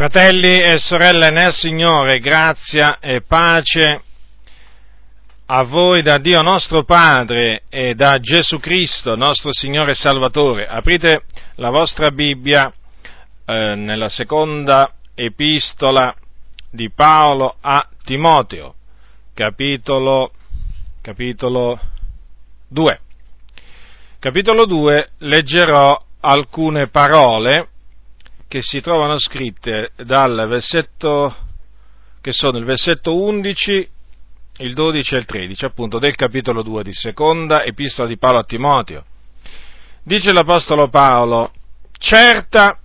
Fratelli e sorelle nel Signore, grazia e pace a voi da Dio nostro Padre e da Gesù Cristo, nostro Signore e Salvatore. Aprite la vostra Bibbia eh, nella seconda epistola di Paolo a Timoteo, capitolo, capitolo 2. Capitolo 2 leggerò alcune parole che si trovano scritte dal versetto, che sono il versetto 11, il 12 e il 13, appunto, del capitolo 2 di seconda epistola di Paolo a Timoteo. Dice l'Apostolo Paolo, certa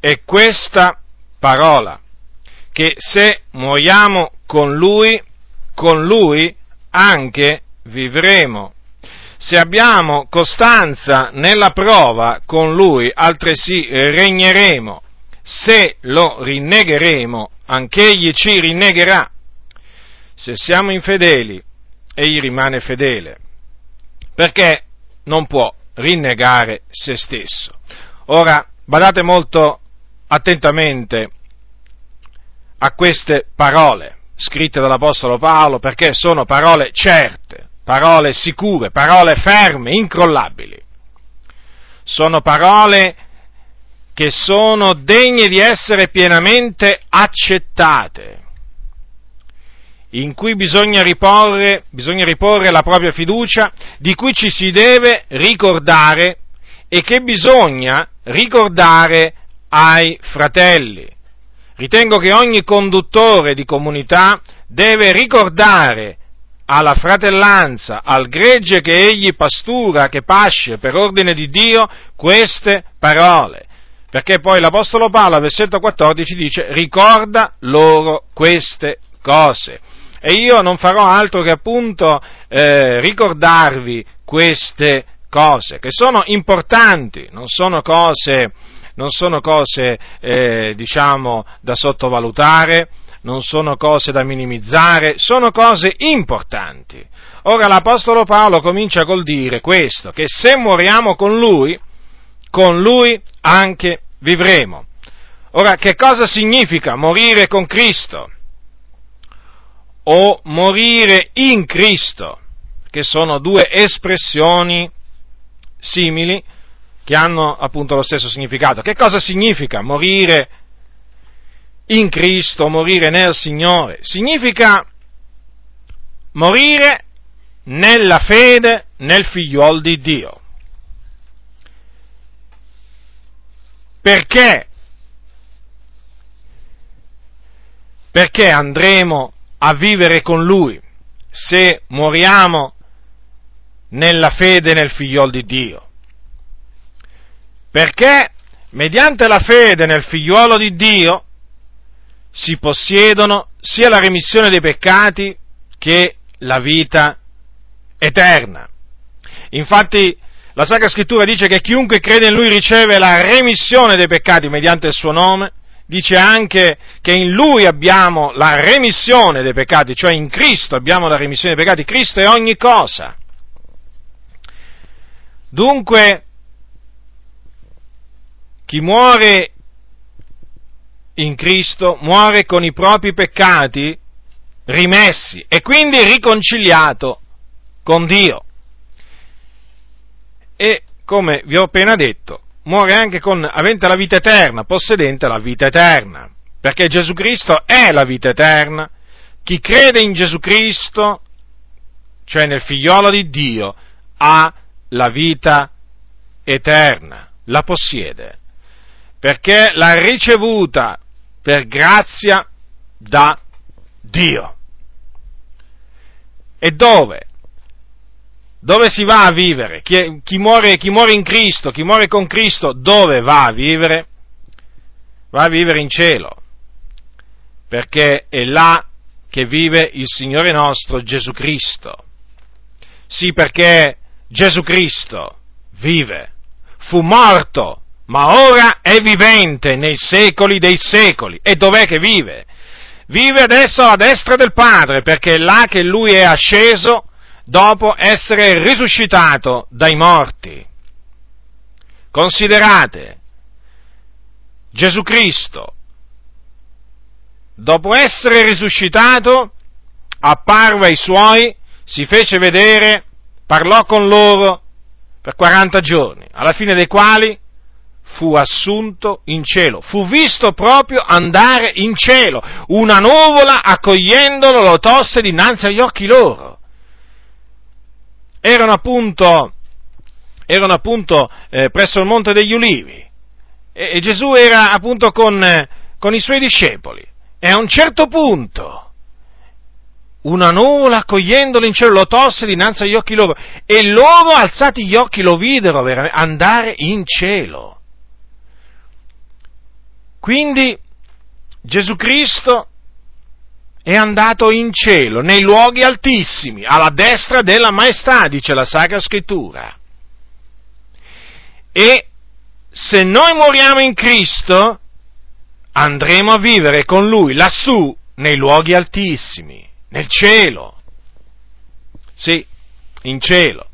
è questa parola, che se muoiamo con lui, con lui anche vivremo. Se abbiamo costanza nella prova con Lui, altresì regneremo. Se lo rinnegheremo, anch'Egli ci rinnegherà. Se siamo infedeli, Egli rimane fedele, perché non può rinnegare se stesso. Ora, badate molto attentamente a queste parole scritte dall'Apostolo Paolo, perché sono parole certe parole sicure, parole ferme, incrollabili. Sono parole che sono degne di essere pienamente accettate, in cui bisogna riporre, bisogna riporre la propria fiducia, di cui ci si deve ricordare e che bisogna ricordare ai fratelli. Ritengo che ogni conduttore di comunità deve ricordare alla fratellanza, al gregge che egli pastura, che pasce per ordine di Dio, queste parole. Perché poi l'Apostolo Paolo, al versetto 14, dice ricorda loro queste cose. E io non farò altro che appunto eh, ricordarvi queste cose, che sono importanti, non sono cose, non sono cose eh, diciamo, da sottovalutare, non sono cose da minimizzare, sono cose importanti. Ora l'Apostolo Paolo comincia col dire questo, che se moriamo con lui, con lui anche vivremo. Ora, che cosa significa morire con Cristo? O morire in Cristo? Che sono due espressioni simili che hanno appunto lo stesso significato. Che cosa significa morire in Cristo, morire nel Signore, significa morire nella fede nel figliuol di Dio. Perché? Perché andremo a vivere con Lui se moriamo nella fede nel figliol di Dio? Perché mediante la fede nel figliuolo di Dio si possiedono sia la remissione dei peccati che la vita eterna. Infatti la Sacra Scrittura dice che chiunque crede in Lui riceve la remissione dei peccati mediante il suo nome, dice anche che in Lui abbiamo la remissione dei peccati, cioè in Cristo abbiamo la remissione dei peccati, Cristo è ogni cosa. Dunque, chi muore in Cristo muore con i propri peccati rimessi e quindi riconciliato con Dio. E come vi ho appena detto, muore anche con, avente la vita eterna, possedente la vita eterna, perché Gesù Cristo è la vita eterna. Chi crede in Gesù Cristo, cioè nel figliolo di Dio, ha la vita eterna, la possiede, perché l'ha ricevuta per grazia da Dio. E dove? Dove si va a vivere? Chi, chi, muore, chi muore in Cristo, chi muore con Cristo, dove va a vivere? Va a vivere in cielo, perché è là che vive il Signore nostro Gesù Cristo. Sì, perché Gesù Cristo vive, fu morto ma ora è vivente nei secoli dei secoli. E dov'è che vive? Vive adesso alla destra del Padre, perché è là che lui è asceso dopo essere risuscitato dai morti. Considerate, Gesù Cristo dopo essere risuscitato, apparve ai suoi, si fece vedere, parlò con loro per 40 giorni, alla fine dei quali fu assunto in cielo, fu visto proprio andare in cielo, una nuvola accogliendolo lo tosse dinanzi agli occhi loro. Erano appunto, erano appunto eh, presso il Monte degli Ulivi e, e Gesù era appunto con, eh, con i suoi discepoli e a un certo punto una nuvola accogliendolo in cielo lo tosse dinanzi agli occhi loro e loro alzati gli occhi lo videro andare in cielo. Quindi Gesù Cristo è andato in cielo, nei luoghi altissimi, alla destra della maestà, dice la Sacra Scrittura. E se noi moriamo in Cristo, andremo a vivere con Lui lassù, nei luoghi altissimi, nel cielo. Sì, in cielo.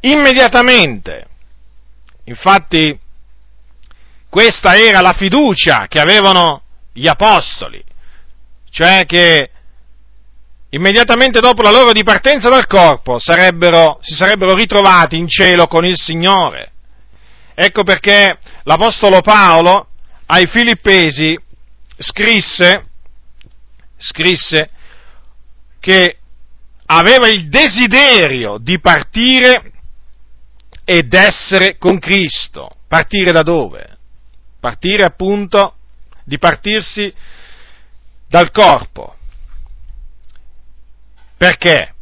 Immediatamente Infatti, questa era la fiducia che avevano gli apostoli, cioè che immediatamente dopo la loro dipartenza dal corpo sarebbero, si sarebbero ritrovati in cielo con il Signore. Ecco perché l'Apostolo Paolo ai Filippesi scrisse, scrisse che aveva il desiderio di partire ed essere con Cristo. Partire da dove? Partire appunto di partirsi dal corpo. Perché?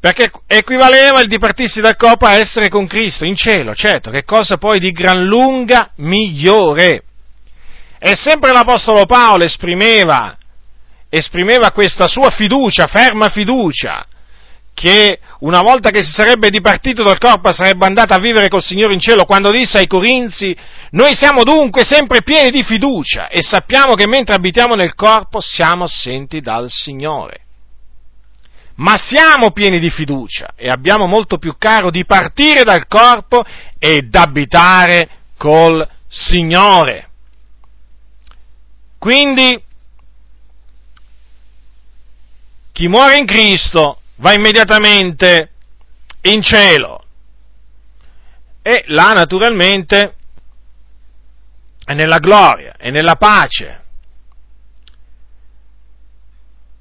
Perché equivaleva il dipartirsi dal corpo a essere con Cristo in cielo, certo, che cosa poi di gran lunga migliore. E sempre l'Apostolo Paolo esprimeva, esprimeva questa sua fiducia, ferma fiducia, che una volta che si sarebbe dipartito dal corpo sarebbe andato a vivere col Signore in cielo, quando disse ai Corinzi, noi siamo dunque sempre pieni di fiducia e sappiamo che mentre abitiamo nel corpo siamo assenti dal Signore. Ma siamo pieni di fiducia e abbiamo molto più caro di partire dal corpo ed abitare col Signore. Quindi, chi muore in Cristo va immediatamente in cielo e là naturalmente è nella gloria e nella pace.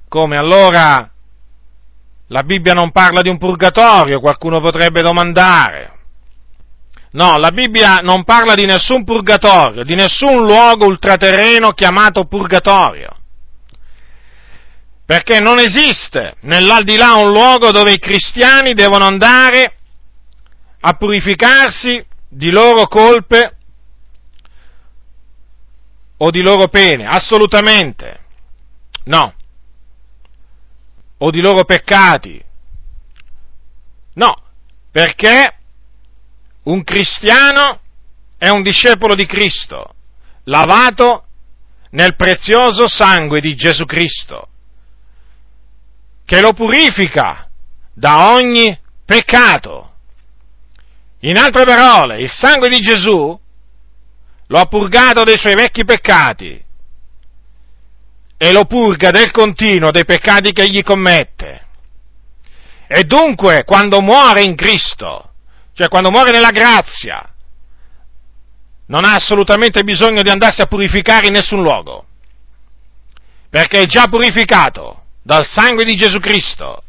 Come allora la Bibbia non parla di un purgatorio, qualcuno potrebbe domandare. No, la Bibbia non parla di nessun purgatorio, di nessun luogo ultraterreno chiamato purgatorio perché non esiste nell'aldilà un luogo dove i cristiani devono andare a purificarsi di loro colpe o di loro pene, assolutamente. No, o di loro peccati, no, perché un cristiano è un discepolo di Cristo, lavato nel prezioso sangue di Gesù Cristo che lo purifica da ogni peccato. In altre parole, il sangue di Gesù lo ha purgato dei suoi vecchi peccati e lo purga del continuo dei peccati che egli commette. E dunque, quando muore in Cristo, cioè quando muore nella grazia, non ha assolutamente bisogno di andarsi a purificare in nessun luogo, perché è già purificato dal sangue di Gesù Cristo.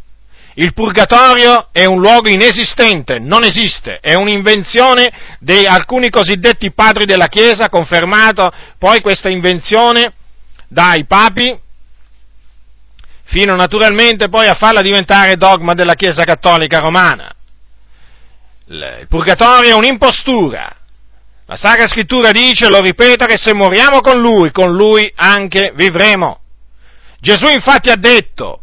Il purgatorio è un luogo inesistente, non esiste, è un'invenzione di alcuni cosiddetti padri della Chiesa, confermato poi questa invenzione dai papi, fino naturalmente poi a farla diventare dogma della Chiesa cattolica romana. Il purgatorio è un'impostura. La Sacra Scrittura dice, lo ripeto, che se moriamo con Lui, con Lui anche vivremo. Gesù infatti ha detto,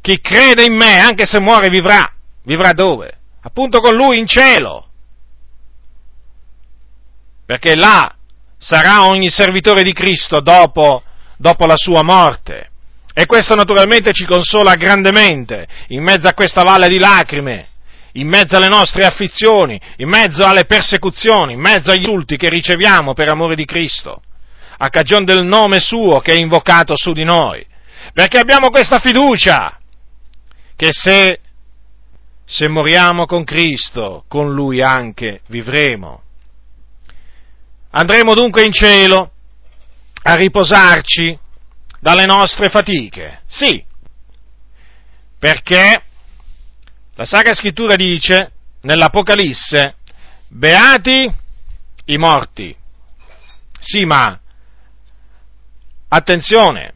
chi crede in me, anche se muore, vivrà. Vivrà dove? Appunto con lui in cielo. Perché là sarà ogni servitore di Cristo dopo, dopo la sua morte. E questo naturalmente ci consola grandemente in mezzo a questa valle di lacrime, in mezzo alle nostre afflizioni, in mezzo alle persecuzioni, in mezzo agli insulti che riceviamo per amore di Cristo, a cagione del nome suo che è invocato su di noi. Perché abbiamo questa fiducia che se, se moriamo con Cristo, con Lui anche vivremo. Andremo dunque in cielo a riposarci dalle nostre fatiche. Sì, perché la Sacra Scrittura dice nell'Apocalisse, beati i morti. Sì, ma attenzione,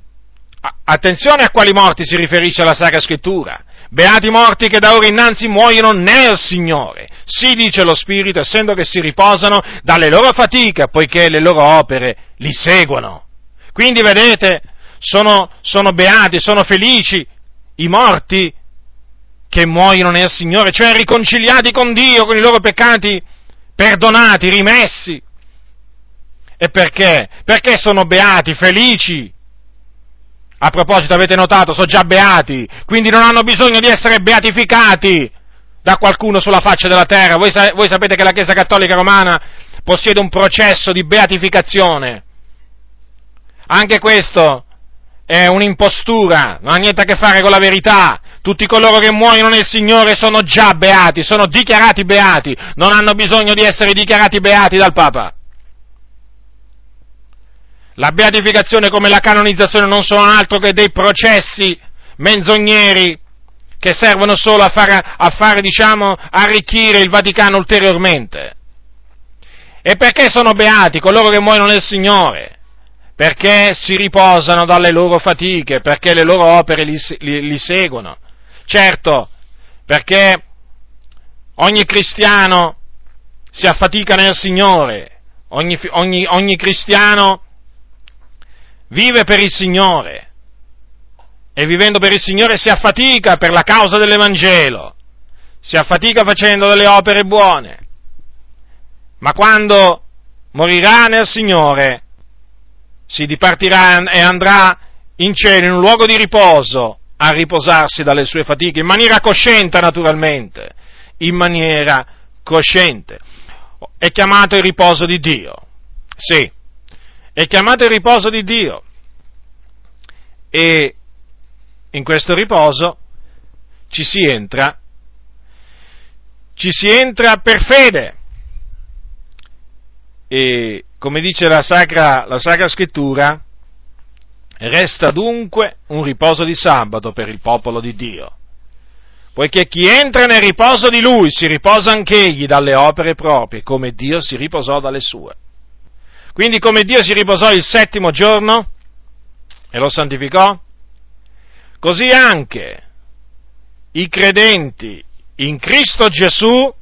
attenzione a quali morti si riferisce la Sacra Scrittura. Beati morti che da ora innanzi muoiono nel Signore. Sì, dice lo Spirito, essendo che si riposano dalle loro fatiche, poiché le loro opere li seguono. Quindi vedete, sono, sono beati, sono felici i morti che muoiono nel Signore, cioè riconciliati con Dio, con i loro peccati perdonati, rimessi. E perché? Perché sono beati, felici. A proposito, avete notato, sono già beati, quindi non hanno bisogno di essere beatificati da qualcuno sulla faccia della terra. Voi, voi sapete che la Chiesa Cattolica Romana possiede un processo di beatificazione. Anche questo è un'impostura, non ha niente a che fare con la verità. Tutti coloro che muoiono nel Signore sono già beati, sono dichiarati beati, non hanno bisogno di essere dichiarati beati dal Papa. La beatificazione come la canonizzazione non sono altro che dei processi menzogneri che servono solo a fare, a fare diciamo, arricchire il Vaticano ulteriormente. E perché sono beati coloro che muoiono nel Signore? Perché si riposano dalle loro fatiche, perché le loro opere li, li, li seguono. Certo, perché ogni cristiano si affatica nel Signore, ogni, ogni, ogni cristiano vive per il Signore. E vivendo per il Signore si affatica per la causa dell'Evangelo, si affatica facendo delle opere buone, ma quando morirà nel Signore si dipartirà e andrà in cielo in un luogo di riposo a riposarsi dalle sue fatiche, in maniera cosciente naturalmente, in maniera cosciente. È chiamato il riposo di Dio, sì, è chiamato il riposo di Dio. E in questo riposo ci si entra, ci si entra per fede. E come dice la Sacra, la Sacra Scrittura, resta dunque un riposo di sabato per il popolo di Dio poiché chi entra nel riposo di lui si riposa anch'egli dalle opere proprie, come Dio si riposò dalle sue. Quindi come Dio si riposò il settimo giorno e lo santificò, così anche i credenti in Cristo Gesù,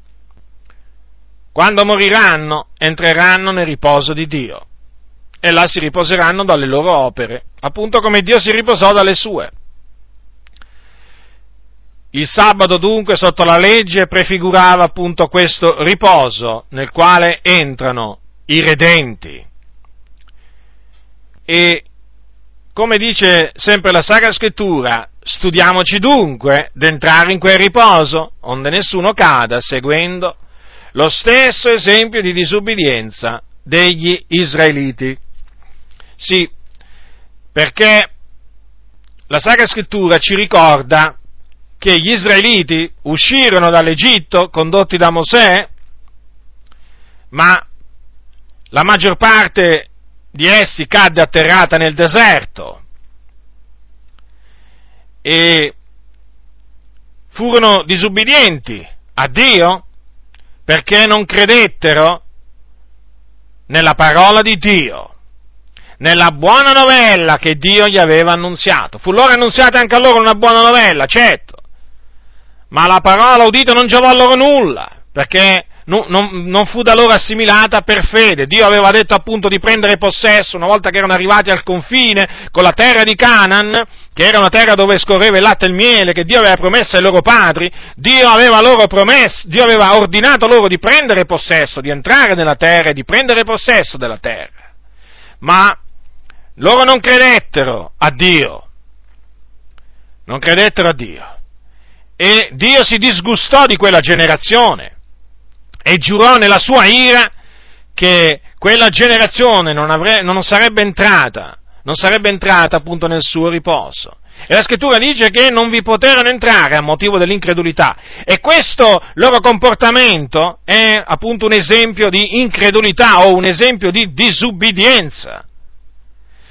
quando moriranno, entreranno nel riposo di Dio e là si riposeranno dalle loro opere, appunto come Dio si riposò dalle sue. Il sabato dunque sotto la legge prefigurava appunto questo riposo nel quale entrano i redenti. E come dice sempre la Sacra Scrittura, studiamoci dunque d'entrare in quel riposo, onde nessuno cada, seguendo lo stesso esempio di disubbidienza degli israeliti. Sì, perché la Sacra Scrittura ci ricorda che gli israeliti uscirono dall'Egitto condotti da Mosè, ma la maggior parte di essi cadde atterrata nel deserto e furono disubbidienti a Dio perché non credettero nella parola di Dio, nella buona novella che Dio gli aveva annunziato. Fu loro annunziata anche a loro una buona novella, certo, ma la parola udita non giovò a loro nulla, perché non, non, non, fu da loro assimilata per fede. Dio aveva detto appunto di prendere possesso una volta che erano arrivati al confine con la terra di Canaan, che era una terra dove scorreva il latte e il miele, che Dio aveva promesso ai loro padri. Dio aveva loro promesso, Dio aveva ordinato loro di prendere possesso, di entrare nella terra e di prendere possesso della terra. Ma loro non credettero a Dio. Non credettero a Dio. e Dio si disgustò di quella generazione e giurò nella sua ira che quella generazione non, avrebbe, non sarebbe entrata, non sarebbe entrata appunto nel suo riposo. E la scrittura dice che non vi poterono entrare a motivo dell'incredulità. E questo loro comportamento è appunto un esempio di incredulità o un esempio di disubbidienza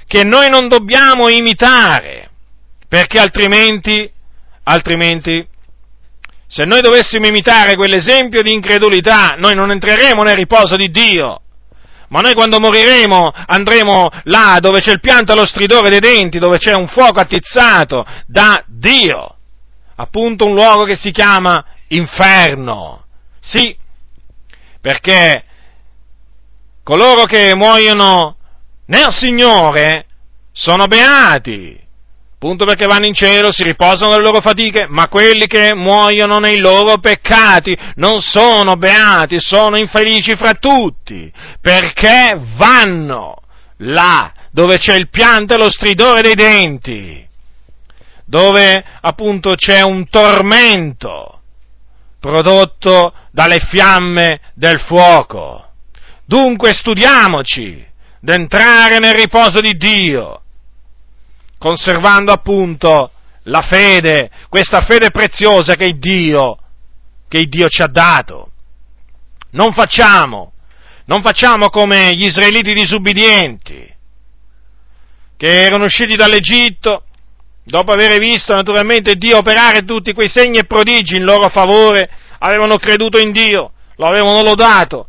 che noi non dobbiamo imitare, perché altrimenti, altrimenti se noi dovessimo imitare quell'esempio di incredulità, noi non entreremo nel riposo di Dio. Ma noi quando moriremo andremo là dove c'è il pianto e lo stridore dei denti, dove c'è un fuoco attizzato da Dio. Appunto un luogo che si chiama inferno. Sì, perché coloro che muoiono nel Signore sono beati appunto perché vanno in cielo, si riposano dalle loro fatiche, ma quelli che muoiono nei loro peccati non sono beati, sono infelici fra tutti, perché vanno là dove c'è il pianto e lo stridore dei denti, dove appunto c'è un tormento prodotto dalle fiamme del fuoco. Dunque studiamoci d'entrare nel riposo di Dio, conservando appunto la fede, questa fede preziosa che Dio, che Dio ci ha dato. Non facciamo, non facciamo come gli israeliti disubbidienti, che erano usciti dall'Egitto, dopo aver visto naturalmente Dio operare tutti quei segni e prodigi in loro favore, avevano creduto in Dio, lo avevano lodato,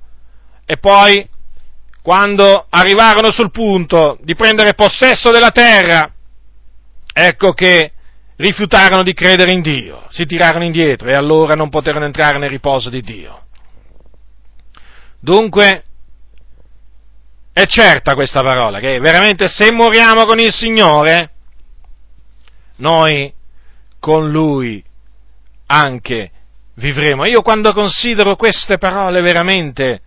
e poi, quando arrivarono sul punto di prendere possesso della terra, ecco che rifiutarono di credere in Dio, si tirarono indietro e allora non poterono entrare nel riposo di Dio. Dunque, è certa questa parola, che veramente se moriamo con il Signore, noi con Lui anche vivremo. Io quando considero queste parole veramente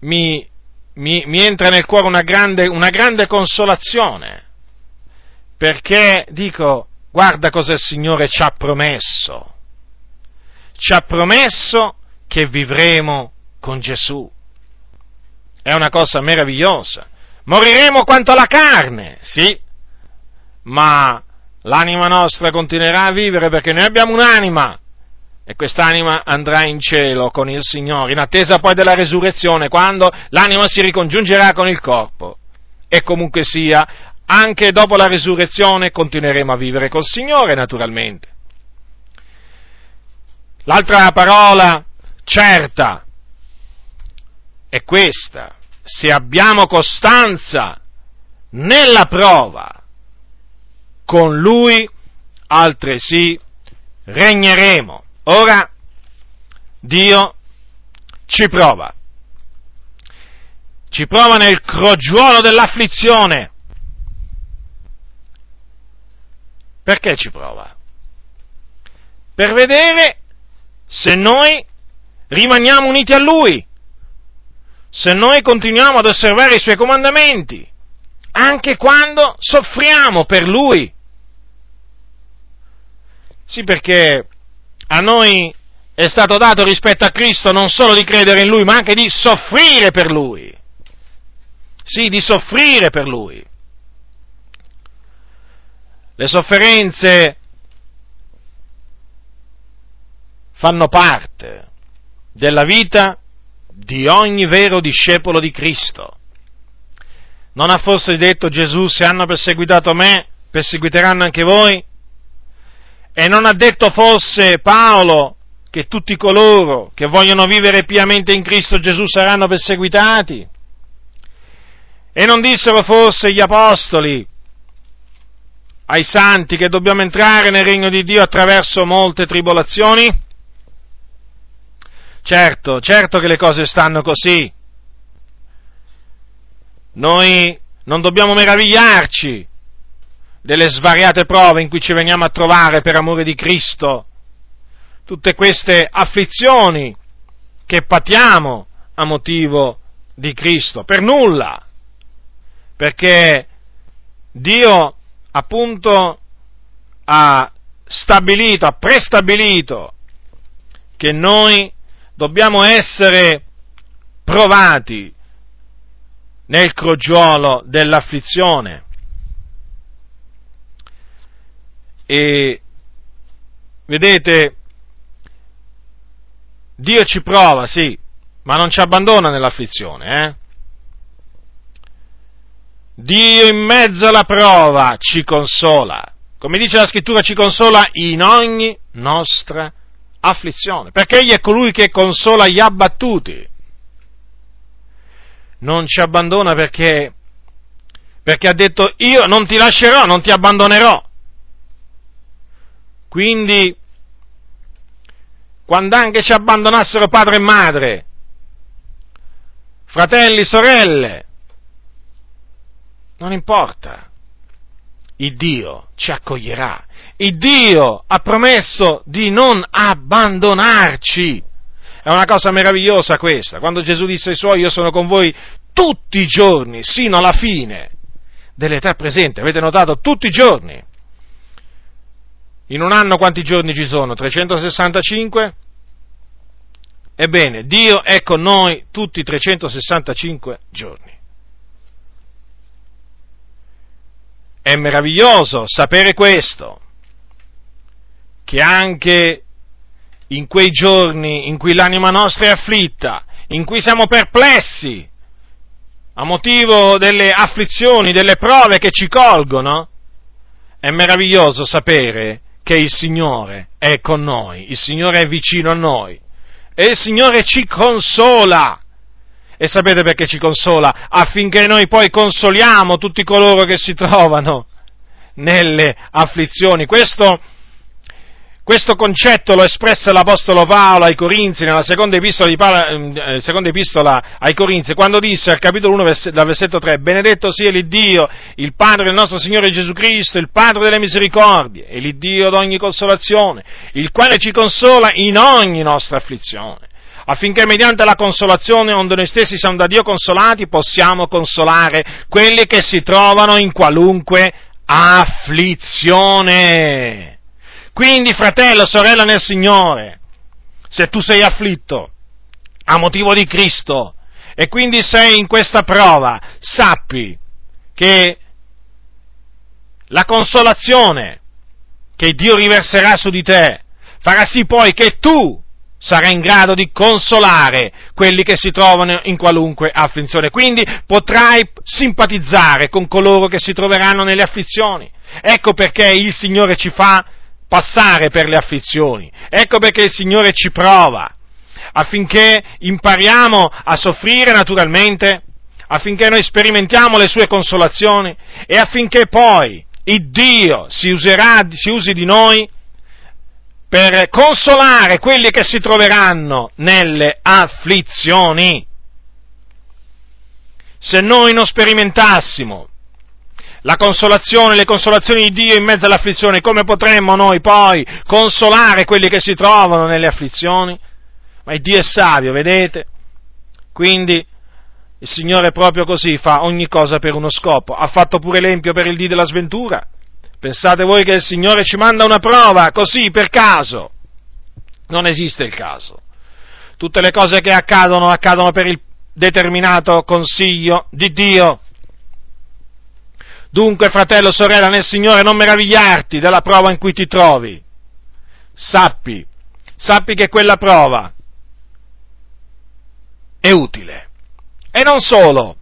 mi, mi, mi entra nel cuore una grande, una grande consolazione, perché dico, guarda cosa il Signore ci ha promesso. Ci ha promesso che vivremo con Gesù. È una cosa meravigliosa. Moriremo quanto la carne, sì, ma l'anima nostra continuerà a vivere perché noi abbiamo un'anima e quest'anima andrà in cielo con il Signore, in attesa poi della resurrezione, quando l'anima si ricongiungerà con il corpo. E comunque sia, anche dopo la resurrezione continueremo a vivere col Signore, naturalmente. L'altra parola certa è questa. Se abbiamo costanza nella prova, con Lui altresì regneremo. Ora Dio ci prova, ci prova nel crogiuolo dell'afflizione. Perché ci prova? Per vedere se noi rimaniamo uniti a Lui, se noi continuiamo ad osservare i Suoi comandamenti, anche quando soffriamo per Lui. Sì, perché a noi è stato dato rispetto a Cristo non solo di credere in Lui, ma anche di soffrire per Lui. Sì, di soffrire per Lui. Le sofferenze fanno parte della vita di ogni vero discepolo di Cristo. Non ha forse detto Gesù, se hanno perseguitato me, perseguiteranno anche voi? E non ha detto forse Paolo che tutti coloro che vogliono vivere piamente in Cristo Gesù saranno perseguitati? E non dissero forse gli apostoli ai santi che dobbiamo entrare nel regno di Dio attraverso molte tribolazioni? Certo, certo che le cose stanno così. Noi non dobbiamo meravigliarci delle svariate prove in cui ci veniamo a trovare per amore di Cristo, tutte queste afflizioni che patiamo a motivo di Cristo, per nulla, perché Dio appunto ha stabilito, ha prestabilito che noi dobbiamo essere provati nel crogiolo dell'afflizione. E vedete, Dio ci prova, sì, ma non ci abbandona nell'afflizione, eh? Dio in mezzo alla prova ci consola. Come dice la scrittura, ci consola in ogni nostra afflizione, perché Egli è colui che consola gli abbattuti. Non ci abbandona perché, perché ha detto io non ti lascerò, non ti abbandonerò. Quindi, quando anche ci abbandonassero padre e madre, fratelli, sorelle, non importa. Il Dio ci accoglierà. Il Dio ha promesso di non abbandonarci. È una cosa meravigliosa questa. Quando Gesù disse ai suoi, io sono con voi tutti i giorni, sino alla fine dell'età presente. Avete notato? Tutti i giorni. In un anno quanti giorni ci sono? 365? Ebbene, Dio è con noi tutti i 365 giorni. È meraviglioso sapere questo, che anche in quei giorni in cui l'anima nostra è afflitta, in cui siamo perplessi, a motivo delle afflizioni, delle prove che ci colgono, è meraviglioso sapere che il Signore è con noi, il Signore è vicino a noi e il Signore ci consola. E sapete perché ci consola? Affinché noi poi consoliamo tutti coloro che si trovano nelle afflizioni. Questo, questo concetto lo espresse l'Apostolo Paolo ai Corinzi, nella seconda epistola, Paolo, eh, seconda epistola ai Corinzi, quando disse al capitolo 1 dal versetto 3, Benedetto sia l'Iddio, il Padre del nostro Signore Gesù Cristo, il Padre delle misericordie e l'Iddio d'ogni consolazione, il quale ci consola in ogni nostra afflizione affinché mediante la consolazione onde noi stessi siamo da Dio consolati possiamo consolare quelli che si trovano in qualunque afflizione. Quindi, fratello, sorella nel Signore, se tu sei afflitto a motivo di Cristo e quindi sei in questa prova, sappi che la consolazione che Dio riverserà su di te farà sì poi che tu sarà in grado di consolare quelli che si trovano in qualunque afflizione. Quindi potrai simpatizzare con coloro che si troveranno nelle afflizioni. Ecco perché il Signore ci fa passare per le afflizioni. Ecco perché il Signore ci prova affinché impariamo a soffrire naturalmente, affinché noi sperimentiamo le sue consolazioni e affinché poi il Dio si, userà, si usi di noi per consolare quelli che si troveranno nelle afflizioni. Se noi non sperimentassimo la consolazione, le consolazioni di Dio in mezzo all'afflizione, come potremmo noi poi consolare quelli che si trovano nelle afflizioni? Ma il Dio è savio, vedete? Quindi il Signore proprio così fa ogni cosa per uno scopo. Ha fatto pure l'empio per il dì della sventura Pensate voi che il Signore ci manda una prova così per caso? Non esiste il caso. Tutte le cose che accadono accadono per il determinato consiglio di Dio. Dunque, fratello, sorella nel Signore, non meravigliarti della prova in cui ti trovi. Sappi, sappi che quella prova è utile. E non solo,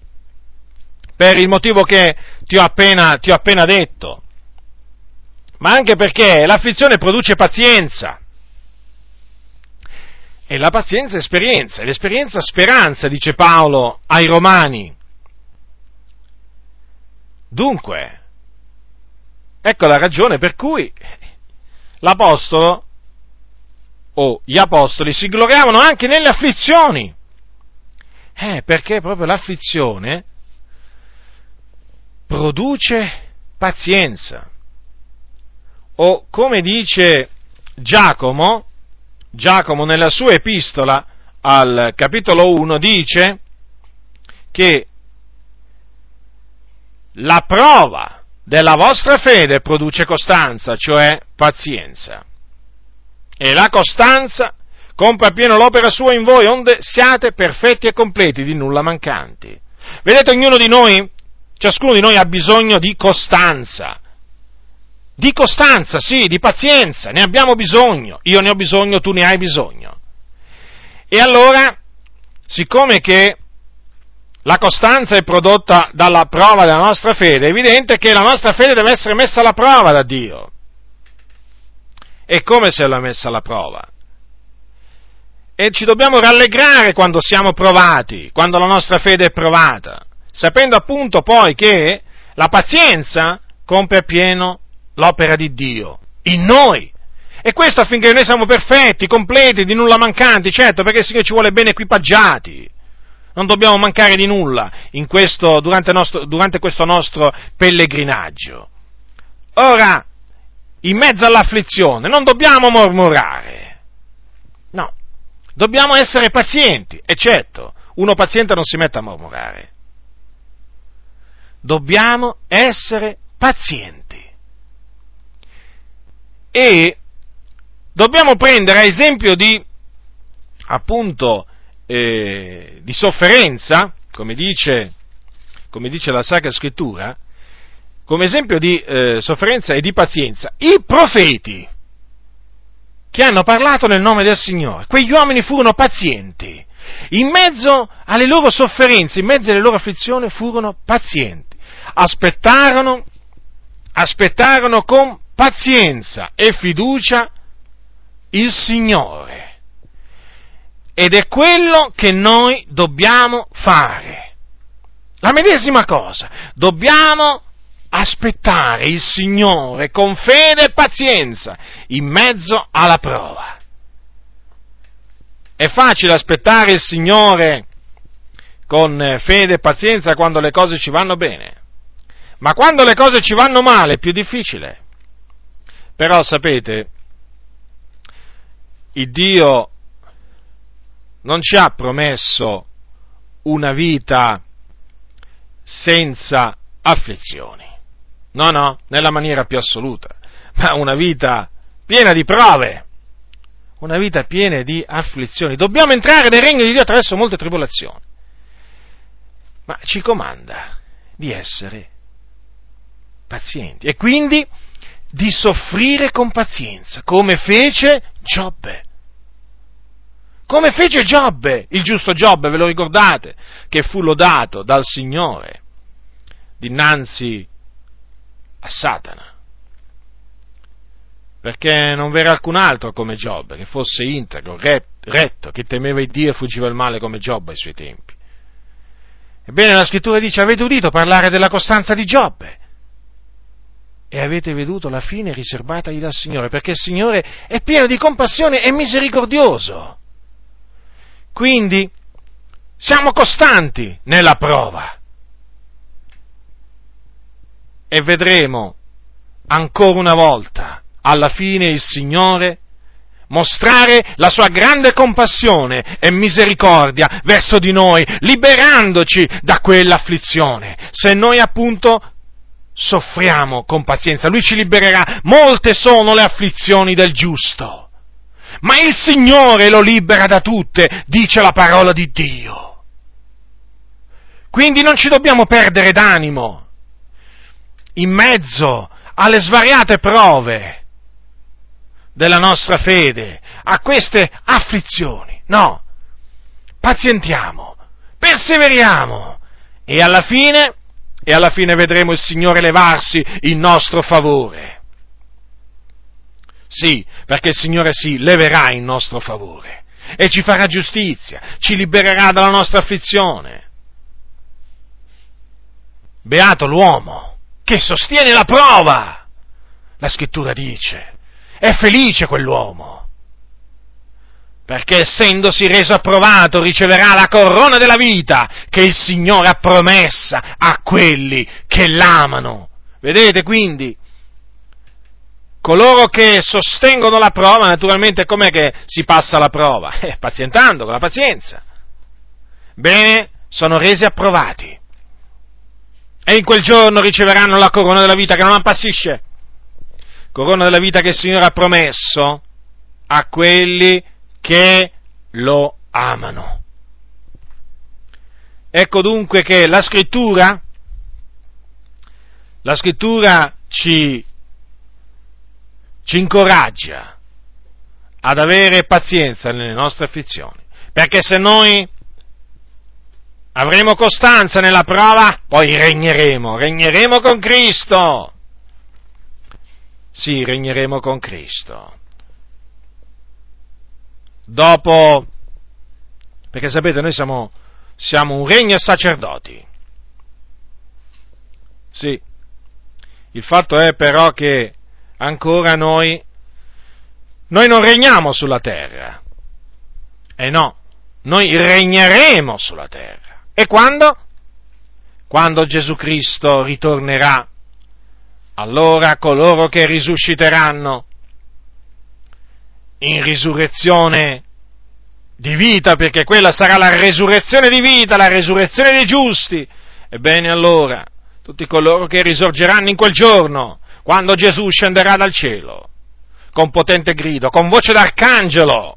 per il motivo che ti ho appena, ti ho appena detto ma anche perché l'afflizione produce pazienza. E la pazienza è esperienza, l'esperienza speranza, dice Paolo ai Romani. Dunque, ecco la ragione per cui l'Apostolo o gli Apostoli si gloriavano anche nelle afflizioni. Eh, perché proprio l'afflizione produce pazienza o come dice Giacomo, Giacomo nella sua epistola al capitolo 1 dice che la prova della vostra fede produce costanza, cioè pazienza. E la costanza compie appieno l'opera sua in voi, onde siate perfetti e completi, di nulla mancanti. Vedete, ognuno di noi, ciascuno di noi ha bisogno di costanza. Di costanza, sì, di pazienza, ne abbiamo bisogno. Io ne ho bisogno, tu ne hai bisogno. E allora, siccome che la costanza è prodotta dalla prova della nostra fede, è evidente che la nostra fede deve essere messa alla prova da Dio. E come se l'ha messa alla prova? E ci dobbiamo rallegrare quando siamo provati, quando la nostra fede è provata, sapendo appunto poi che la pazienza compie appieno l'opera di Dio in noi. E questo affinché noi siamo perfetti, completi, di nulla mancanti, certo, perché il Signore ci vuole bene equipaggiati non dobbiamo mancare di nulla questo, durante, nostro, durante questo nostro pellegrinaggio. Ora, in mezzo all'afflizione, non dobbiamo mormorare, no, dobbiamo essere pazienti, e certo, uno paziente non si mette a mormorare. Dobbiamo essere pazienti. E dobbiamo prendere esempio di, appunto, eh, di sofferenza, come dice, come dice, la Sacra Scrittura, come esempio di eh, sofferenza e di pazienza, i profeti che hanno parlato nel nome del Signore. Quegli uomini furono pazienti. In mezzo alle loro sofferenze, in mezzo alle loro afflizioni, furono pazienti. Aspettarono, aspettarono con pazienza e fiducia il Signore. Ed è quello che noi dobbiamo fare. La medesima cosa. Dobbiamo aspettare il Signore con fede e pazienza in mezzo alla prova. È facile aspettare il Signore con fede e pazienza quando le cose ci vanno bene, ma quando le cose ci vanno male è più difficile. Però sapete, il Dio non ci ha promesso una vita senza afflizioni. No, no, nella maniera più assoluta, ma una vita piena di prove, una vita piena di afflizioni. Dobbiamo entrare nel regno di Dio attraverso molte tribolazioni, ma ci comanda di essere pazienti e quindi di soffrire con pazienza, come fece Giobbe. Come fece Giobbe, il giusto Giobbe, ve lo ricordate, che fu lodato dal Signore dinanzi a Satana. Perché non v'era alcun altro come Giobbe che fosse integro, retto, che temeva il Dio e fuggiva il male come Giobbe ai suoi tempi. Ebbene, la scrittura dice, avete udito parlare della costanza di Giobbe e avete veduto la fine riservatagli dal Signore, perché il Signore è pieno di compassione e misericordioso. Quindi siamo costanti nella prova e vedremo ancora una volta alla fine il Signore mostrare la sua grande compassione e misericordia verso di noi, liberandoci da quell'afflizione. Se noi appunto soffriamo con pazienza, Lui ci libererà. Molte sono le afflizioni del giusto ma il Signore lo libera da tutte, dice la parola di Dio. Quindi non ci dobbiamo perdere d'animo in mezzo alle svariate prove della nostra fede, a queste afflizioni. No, pazientiamo, perseveriamo e alla fine, e alla fine vedremo il Signore levarsi in nostro favore. Sì, perché il Signore si leverà in nostro favore e ci farà giustizia, ci libererà dalla nostra afflizione. Beato l'uomo che sostiene la prova, la scrittura dice, è felice quell'uomo, perché essendosi reso approvato riceverà la corona della vita che il Signore ha promessa a quelli che l'amano. Vedete quindi? Coloro che sostengono la prova, naturalmente com'è che si passa la prova? Eh, pazientando, con la pazienza. Bene, sono resi approvati. e in quel giorno riceveranno la corona della vita che non appassisce. Corona della vita che il Signore ha promesso a quelli che lo amano. Ecco dunque che la scrittura, la scrittura ci, ci incoraggia ad avere pazienza nelle nostre afflizioni, perché se noi avremo costanza nella prova, poi regneremo, regneremo con Cristo. Sì, regneremo con Cristo. Dopo, perché sapete, noi siamo, siamo un regno sacerdoti. Sì, il fatto è però che ancora noi, noi non regniamo sulla terra. E eh no, noi regneremo sulla terra. E quando? Quando Gesù Cristo ritornerà, allora coloro che risusciteranno in risurrezione di vita, perché quella sarà la resurrezione di vita, la resurrezione dei giusti, ebbene allora tutti coloro che risorgeranno in quel giorno, quando Gesù scenderà dal cielo, con potente grido, con voce d'arcangelo,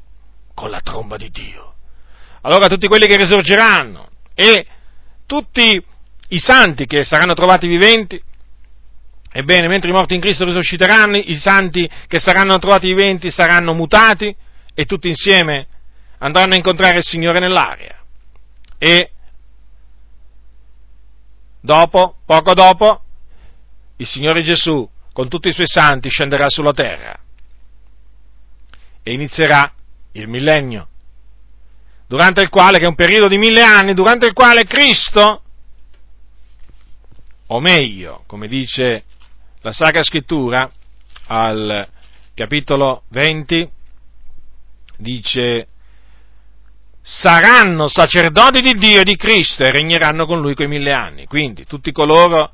con la tromba di Dio. Allora tutti quelli che risorgeranno e tutti i santi che saranno trovati viventi, ebbene, mentre i morti in Cristo risusciteranno, i santi che saranno trovati viventi saranno mutati e tutti insieme andranno a incontrare il Signore nell'aria. E dopo, poco dopo, il Signore Gesù con tutti i suoi santi scenderà sulla terra e inizierà il millennio durante il quale, che è un periodo di mille anni, durante il quale Cristo, o meglio, come dice la Sacra Scrittura, al capitolo 20, dice, saranno sacerdoti di Dio e di Cristo e regneranno con Lui quei mille anni. Quindi tutti coloro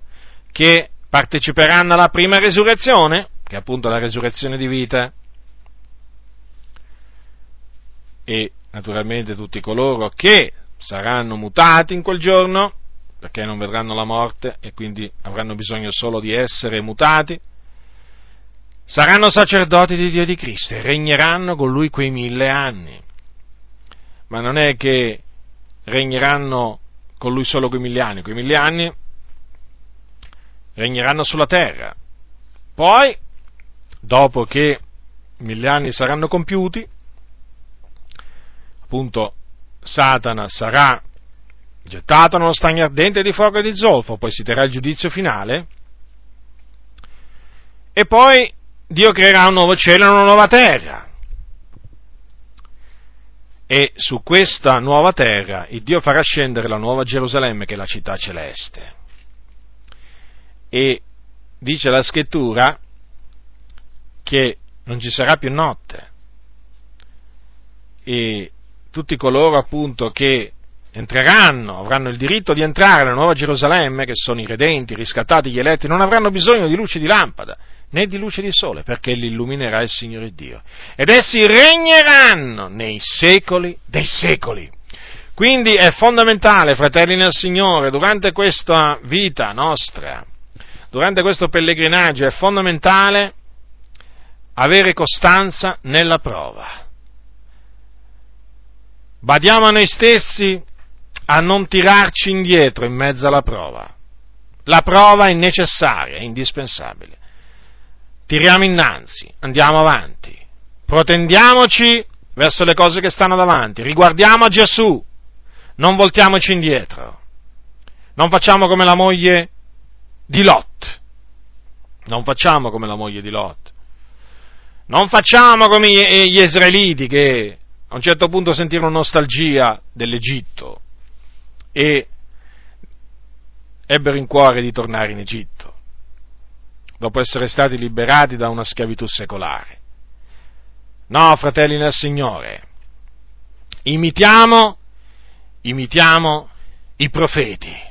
che parteciperanno alla prima resurrezione, che è appunto la resurrezione di vita, e naturalmente tutti coloro che saranno mutati in quel giorno, perché non vedranno la morte e quindi avranno bisogno solo di essere mutati, saranno sacerdoti di Dio di Cristo e regneranno con lui quei mille anni. Ma non è che regneranno con lui solo quei mille anni, quei mille anni regneranno sulla terra. Poi, dopo che mille anni saranno compiuti, appunto Satana sarà gettato nello stagno ardente di fuoco e di zolfo, poi si terrà il giudizio finale e poi Dio creerà un nuovo cielo e una nuova terra. E su questa nuova terra il Dio farà scendere la nuova Gerusalemme che è la città celeste. E dice la scrittura che non ci sarà più notte. E tutti coloro appunto che entreranno, avranno il diritto di entrare nella Nuova Gerusalemme, che sono i redenti, i riscattati, gli eletti, non avranno bisogno di luce di lampada, né di luce di sole, perché li illuminerà il Signore Dio. Ed essi regneranno nei secoli dei secoli. Quindi è fondamentale, fratelli nel Signore, durante questa vita nostra, durante questo pellegrinaggio, è fondamentale avere costanza nella prova. Badiamo a noi stessi a non tirarci indietro in mezzo alla prova. La prova è necessaria, è indispensabile. Tiriamo innanzi, andiamo avanti, protendiamoci verso le cose che stanno davanti, riguardiamo a Gesù, non voltiamoci indietro, non facciamo come la moglie di Lot, non facciamo come la moglie di Lot, non facciamo come gli israeliti che a un certo punto sentirono nostalgia dell'Egitto e ebbero in cuore di tornare in Egitto, dopo essere stati liberati da una schiavitù secolare. No, fratelli nel Signore, imitiamo, imitiamo i profeti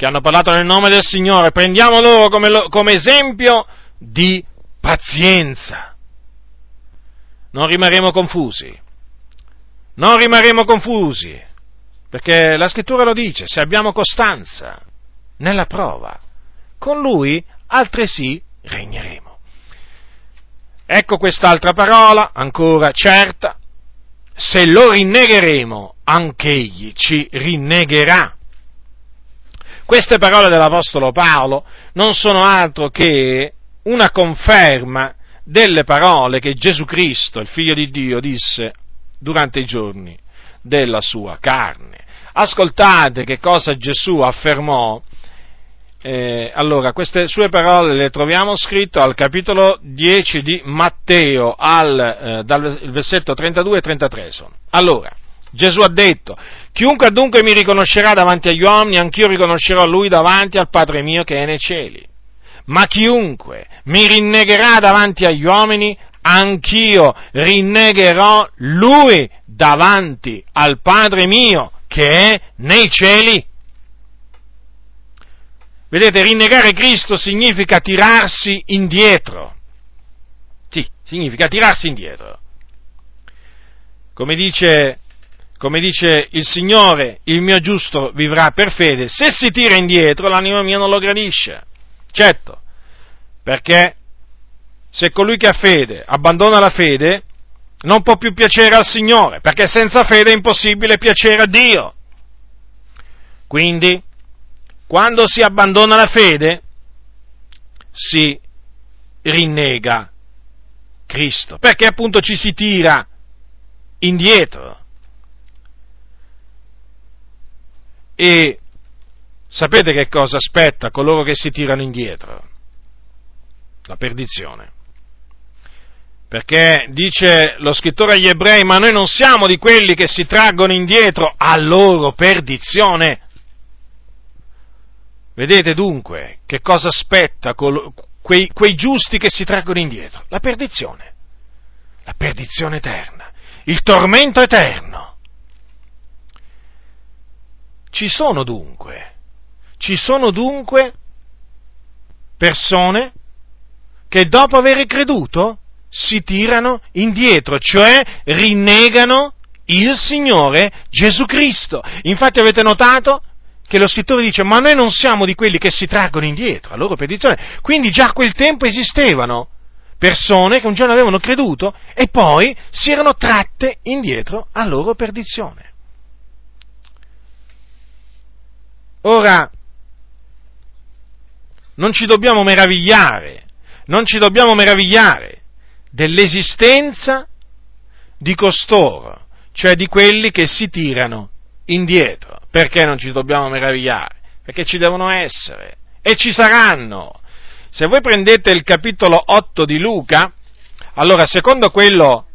che hanno parlato nel nome del Signore, prendiamo loro come, come esempio di pazienza. Non rimarremo confusi non rimarremo confusi, perché la scrittura lo dice, se abbiamo costanza nella prova. Con lui altresì regneremo. Ecco quest'altra parola, ancora certa, se lo rinnegheremo, anch'egli ci rinnegherà. Queste parole dell'Apostolo Paolo non sono altro che una conferma delle parole che Gesù Cristo, il Figlio di Dio, disse durante i giorni della sua carne. Ascoltate che cosa Gesù affermò. Eh, allora, queste sue parole le troviamo scritte al capitolo 10 di Matteo, al, eh, dal versetto 32 e 33 sono. Allora, Gesù ha detto, chiunque dunque mi riconoscerà davanti agli uomini, anch'io riconoscerò lui davanti al Padre mio che è nei cieli. Ma chiunque mi rinnegherà davanti agli uomini, anch'io rinnegherò lui davanti al Padre mio che è nei cieli. Vedete, rinnegare Cristo significa tirarsi indietro. Sì, significa tirarsi indietro. Come dice come dice il Signore, il mio giusto vivrà per fede, se si tira indietro l'anima mia non lo gradisce. Certo, perché se colui che ha fede abbandona la fede, non può più piacere al Signore, perché senza fede è impossibile piacere a Dio. Quindi, quando si abbandona la fede, si rinnega Cristo, perché appunto ci si tira indietro. E sapete che cosa aspetta coloro che si tirano indietro? La perdizione. Perché dice lo scrittore agli ebrei, ma noi non siamo di quelli che si traggono indietro a loro perdizione. Vedete dunque che cosa aspetta quei, quei giusti che si traggono indietro? La perdizione. La perdizione eterna. Il tormento eterno. Ci sono dunque, ci sono dunque persone che dopo aver creduto si tirano indietro, cioè rinnegano il Signore Gesù Cristo. Infatti avete notato che lo scrittore dice ma noi non siamo di quelli che si traggono indietro, a loro perdizione. Quindi già a quel tempo esistevano persone che un giorno avevano creduto e poi si erano tratte indietro a loro perdizione. Ora, non ci dobbiamo meravigliare, non ci dobbiamo meravigliare dell'esistenza di costoro, cioè di quelli che si tirano indietro. Perché non ci dobbiamo meravigliare? Perché ci devono essere e ci saranno. Se voi prendete il capitolo 8 di Luca, allora secondo quello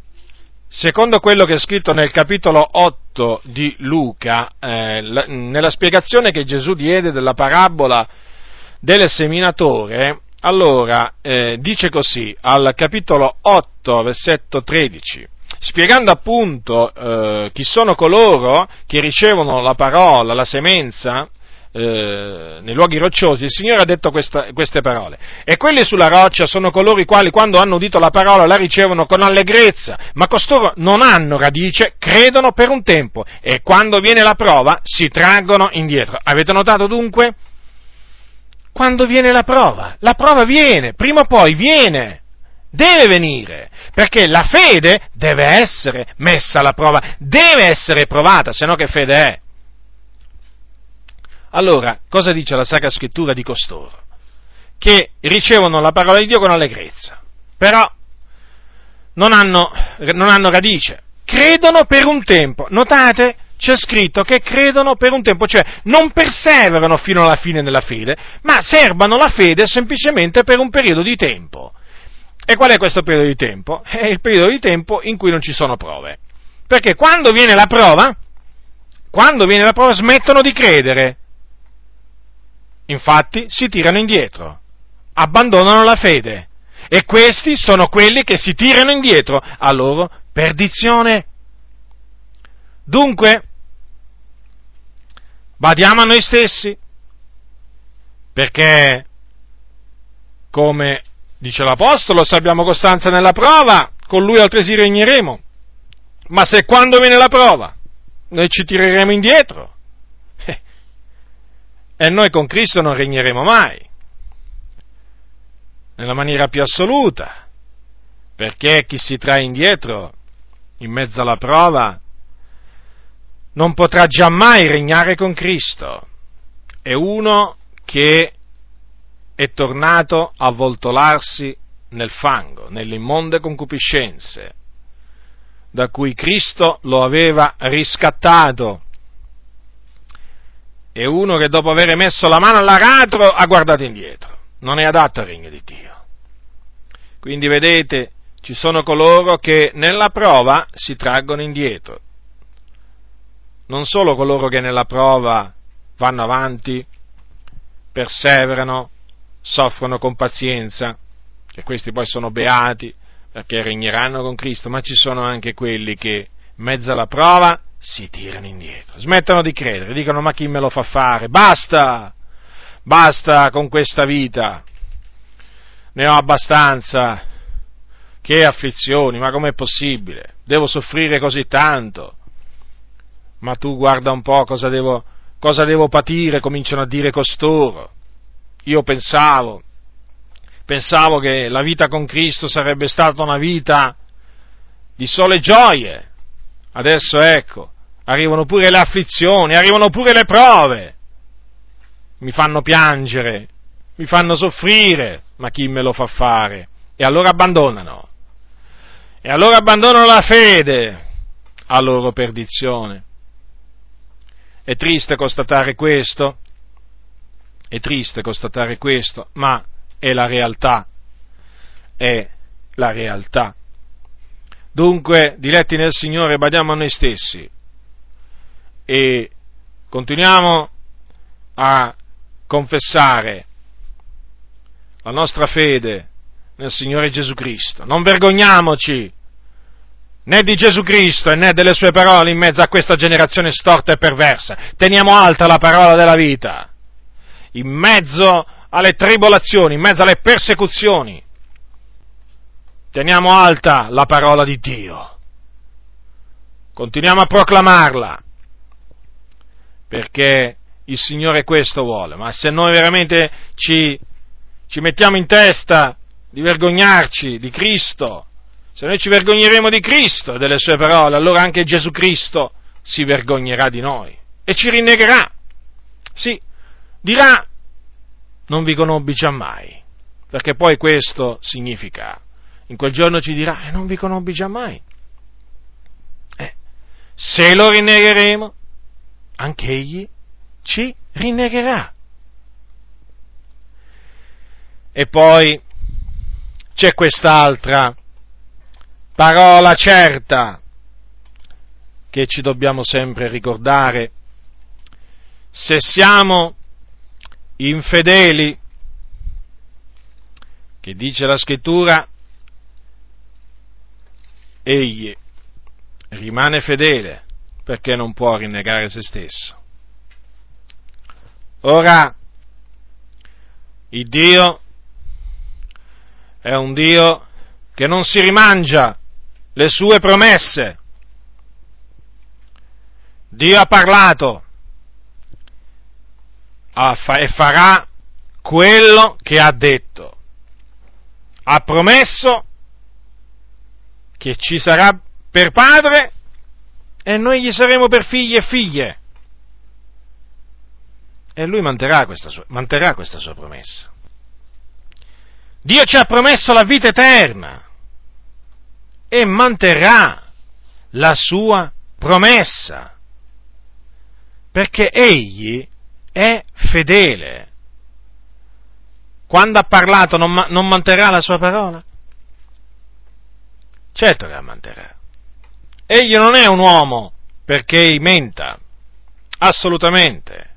secondo quello che è scritto nel capitolo 8 di Luca, eh, la, nella spiegazione che Gesù diede della parabola del seminatore, allora eh, dice così al capitolo 8, versetto 13, spiegando appunto eh, chi sono coloro che ricevono la parola, la semenza, eh, nei luoghi rocciosi, il Signore ha detto questa, queste parole. E quelli sulla roccia sono coloro i quali quando hanno udito la parola la ricevono con allegrezza, ma costoro non hanno radice, credono per un tempo e quando viene la prova si traggono indietro. Avete notato dunque? Quando viene la prova, la prova viene, prima o poi viene, deve venire, perché la fede deve essere messa alla prova, deve essere provata, se no che fede è? Allora, cosa dice la Sacra Scrittura di costoro? Che ricevono la parola di Dio con allegrezza, però non hanno, non hanno radice, credono per un tempo. Notate? C'è scritto che credono per un tempo, cioè non perseverano fino alla fine nella fede, ma serbano la fede semplicemente per un periodo di tempo. E qual è questo periodo di tempo? È il periodo di tempo in cui non ci sono prove. Perché quando viene la prova, quando viene la prova smettono di credere Infatti si tirano indietro, abbandonano la fede e questi sono quelli che si tirano indietro a loro perdizione. Dunque, badiamo a noi stessi, perché, come dice l'Apostolo, se abbiamo costanza nella prova, con lui altresì regneremo. Ma se quando viene la prova noi ci tireremo indietro, E noi con Cristo non regneremo mai, nella maniera più assoluta, perché chi si trae indietro in mezzo alla prova non potrà giammai regnare con Cristo. È uno che è tornato a voltolarsi nel fango, nelle immonde concupiscenze, da cui Cristo lo aveva riscattato. È uno che dopo aver messo la mano all'aratro ha guardato indietro. Non è adatto al regno di Dio. Quindi vedete, ci sono coloro che nella prova si traggono indietro. Non solo coloro che nella prova vanno avanti, perseverano, soffrono con pazienza, e questi poi sono beati perché regneranno con Cristo, ma ci sono anche quelli che mezzo alla prova si tirano indietro, smettono di credere, dicono ma chi me lo fa fare? Basta! Basta con questa vita, ne ho abbastanza, che afflizioni, ma com'è possibile? Devo soffrire così tanto? Ma tu guarda un po' cosa devo, cosa devo patire, cominciano a dire costoro. Io pensavo, pensavo che la vita con Cristo sarebbe stata una vita di sole gioie. Adesso ecco, arrivano pure le afflizioni, arrivano pure le prove. Mi fanno piangere, mi fanno soffrire, ma chi me lo fa fare? E allora abbandonano. E allora abbandonano la fede a loro perdizione. È triste constatare questo, è triste constatare questo, ma è la realtà, è la realtà. Dunque, diletti nel Signore, badiamo a noi stessi e continuiamo a confessare la nostra fede nel Signore Gesù Cristo. Non vergogniamoci né di Gesù Cristo né delle sue parole in mezzo a questa generazione storta e perversa. Teniamo alta la parola della vita in mezzo alle tribolazioni, in mezzo alle persecuzioni. Teniamo alta la parola di Dio. Continuiamo a proclamarla, perché il Signore questo vuole, ma se noi veramente ci, ci mettiamo in testa di vergognarci di Cristo, se noi ci vergogneremo di Cristo e delle sue parole, allora anche Gesù Cristo si vergognerà di noi e ci rinnegherà. Sì, dirà non vi conobbi giammai, perché poi questo significa, in quel giorno ci dirà, eh, non vi conobbi giammai. Eh, se lo rinnegheremo, anche egli ci rinnegherà. E poi c'è quest'altra parola certa che ci dobbiamo sempre ricordare. Se siamo infedeli, che dice la scrittura, egli rimane fedele perché non può rinnegare se stesso. Ora, il Dio è un Dio che non si rimangia le sue promesse. Dio ha parlato e farà quello che ha detto. Ha promesso che ci sarà per padre e noi gli saremo per figli e figlie. E lui manterrà questa sua, manterrà questa sua promessa. Dio ci ha promesso la vita eterna e manterrà la sua promessa, perché egli è fedele. Quando ha parlato non, non manterrà la sua parola? Certo che la manterrà. Egli non è un uomo perché menta, assolutamente.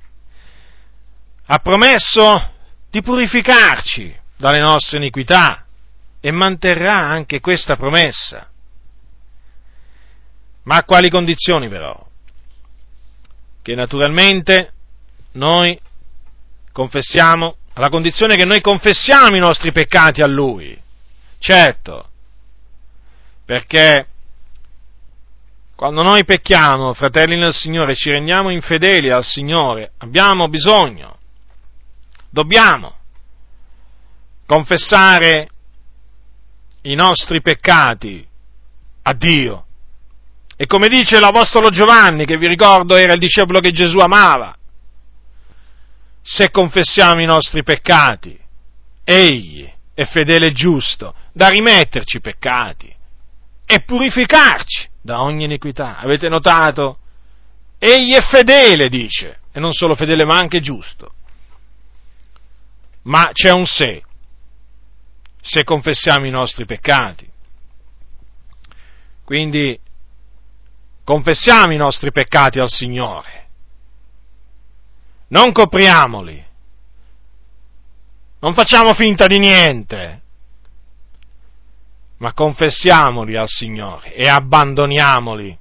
Ha promesso di purificarci dalle nostre iniquità e manterrà anche questa promessa. Ma a quali condizioni però? Che naturalmente noi confessiamo, alla condizione che noi confessiamo i nostri peccati a Lui. Certo, perché quando noi pecchiamo, fratelli nel Signore, ci rendiamo infedeli al Signore, abbiamo bisogno. Dobbiamo confessare i nostri peccati a Dio. E come dice l'Apostolo Giovanni, che vi ricordo era il discepolo che Gesù amava, se confessiamo i nostri peccati, Egli è fedele e giusto da rimetterci i peccati e purificarci da ogni iniquità. Avete notato? Egli è fedele, dice, e non solo fedele ma anche giusto. Ma c'è un se, se confessiamo i nostri peccati. Quindi confessiamo i nostri peccati al Signore, non copriamoli, non facciamo finta di niente, ma confessiamoli al Signore e abbandoniamoli.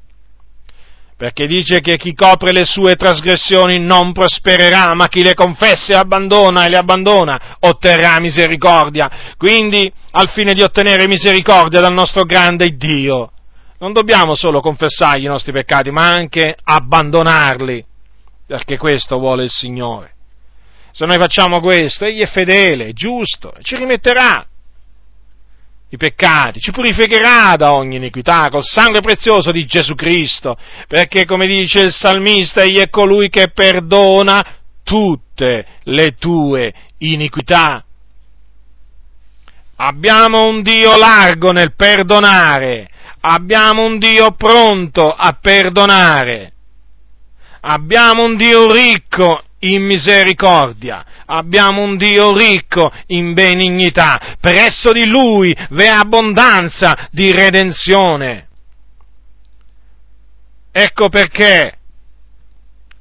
Perché dice che chi copre le sue trasgressioni non prospererà, ma chi le confessa e abbandona e le abbandona otterrà misericordia. Quindi, al fine di ottenere misericordia dal nostro grande Dio, non dobbiamo solo confessargli i nostri peccati, ma anche abbandonarli, perché questo vuole il Signore. Se noi facciamo questo, Egli è fedele, giusto, e ci rimetterà i peccati, ci purificherà da ogni iniquità col sangue prezioso di Gesù Cristo, perché come dice il salmista, egli è colui che perdona tutte le tue iniquità. Abbiamo un Dio largo nel perdonare, abbiamo un Dio pronto a perdonare, abbiamo un Dio ricco in misericordia, abbiamo un Dio ricco in benignità, presso di Lui v'è abbondanza di redenzione. Ecco perché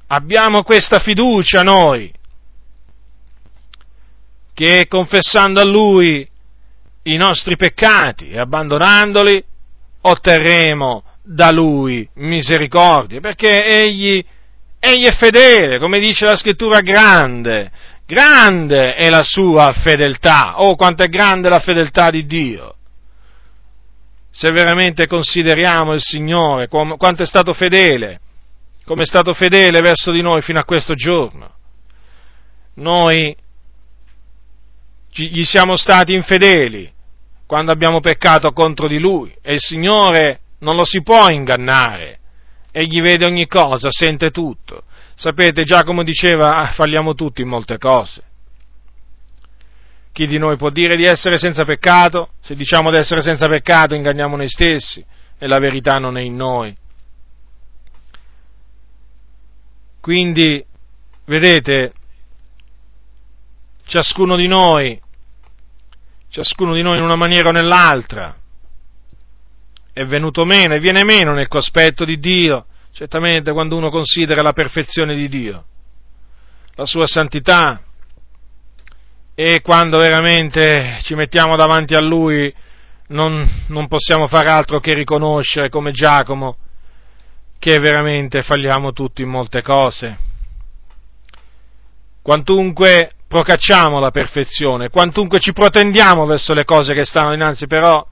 abbiamo questa fiducia noi, che confessando a Lui i nostri peccati e abbandonandoli, otterremo da Lui misericordia, perché Egli Egli è fedele, come dice la scrittura, grande, grande è la sua fedeltà. Oh, quanto è grande la fedeltà di Dio! Se veramente consideriamo il Signore, quanto è stato fedele, come è stato fedele verso di noi fino a questo giorno. Noi gli siamo stati infedeli quando abbiamo peccato contro di Lui e il Signore non lo si può ingannare egli vede ogni cosa, sente tutto. Sapete, Giacomo diceva, ah, falliamo tutti in molte cose. Chi di noi può dire di essere senza peccato? Se diciamo di essere senza peccato inganniamo noi stessi e la verità non è in noi. Quindi, vedete, ciascuno di noi, ciascuno di noi in una maniera o nell'altra, è venuto meno e viene meno nel cospetto di Dio, certamente quando uno considera la perfezione di Dio, la sua santità e quando veramente ci mettiamo davanti a Lui non, non possiamo fare altro che riconoscere come Giacomo che veramente falliamo tutti in molte cose. Quantunque procacciamo la perfezione, quantunque ci protendiamo verso le cose che stanno dinanzi, però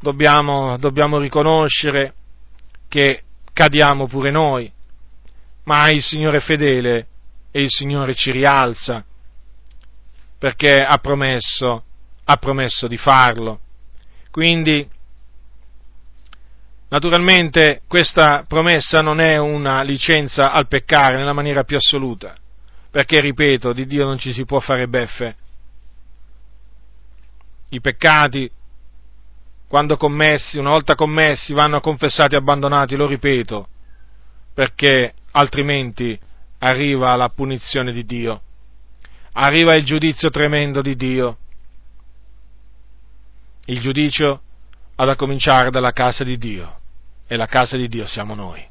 dobbiamo, dobbiamo riconoscere che cadiamo pure noi, ma il Signore è fedele e il Signore ci rialza perché ha promesso, ha promesso di farlo. Quindi, naturalmente, questa promessa non è una licenza al peccare nella maniera più assoluta, perché, ripeto, di Dio non ci si può fare beffe. I peccati quando commessi, una volta commessi, vanno confessati e abbandonati, lo ripeto, perché altrimenti arriva la punizione di Dio, arriva il giudizio tremendo di Dio. Il giudizio ha da cominciare dalla casa di Dio e la casa di Dio siamo noi.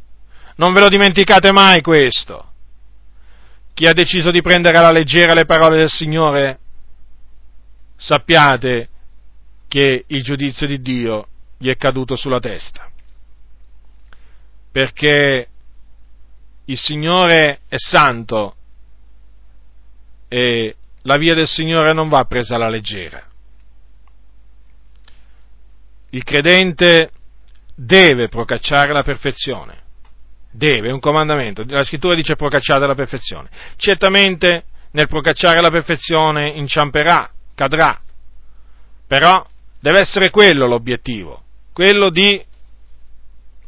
Non ve lo dimenticate mai questo. Chi ha deciso di prendere alla leggera le parole del Signore, sappiate che il giudizio di Dio gli è caduto sulla testa. Perché il Signore è santo e la via del Signore non va presa alla leggera. Il credente deve procacciare la perfezione. Deve, è un comandamento. La scrittura dice procacciate la perfezione. Certamente nel procacciare la perfezione inciamperà, cadrà. Però deve essere quello l'obiettivo, quello di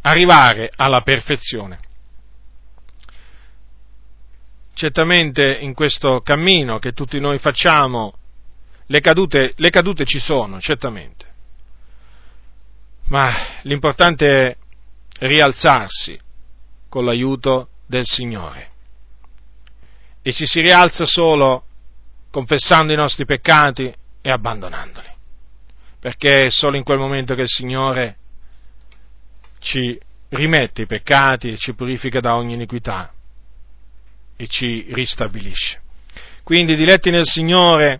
arrivare alla perfezione. Certamente in questo cammino che tutti noi facciamo le cadute, le cadute ci sono, certamente, ma l'importante è rialzarsi con l'aiuto del Signore. E ci si rialza solo confessando i nostri peccati e abbandonandoli, perché è solo in quel momento che il Signore ci rimette i peccati, ci purifica da ogni iniquità e ci ristabilisce. Quindi, diletti nel Signore,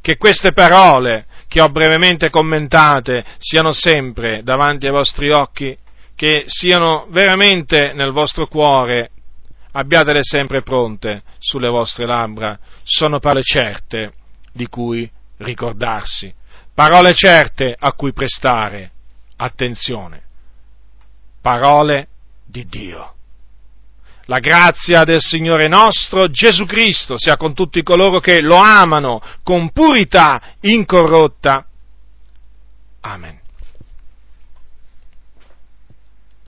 che queste parole che ho brevemente commentate siano sempre davanti ai vostri occhi, che siano veramente nel vostro cuore, abbiatele sempre pronte sulle vostre labbra, sono parole certe di cui ricordarsi, parole certe a cui prestare attenzione, parole di Dio. La grazia del Signore nostro Gesù Cristo sia con tutti coloro che lo amano con purità incorrotta. Amen.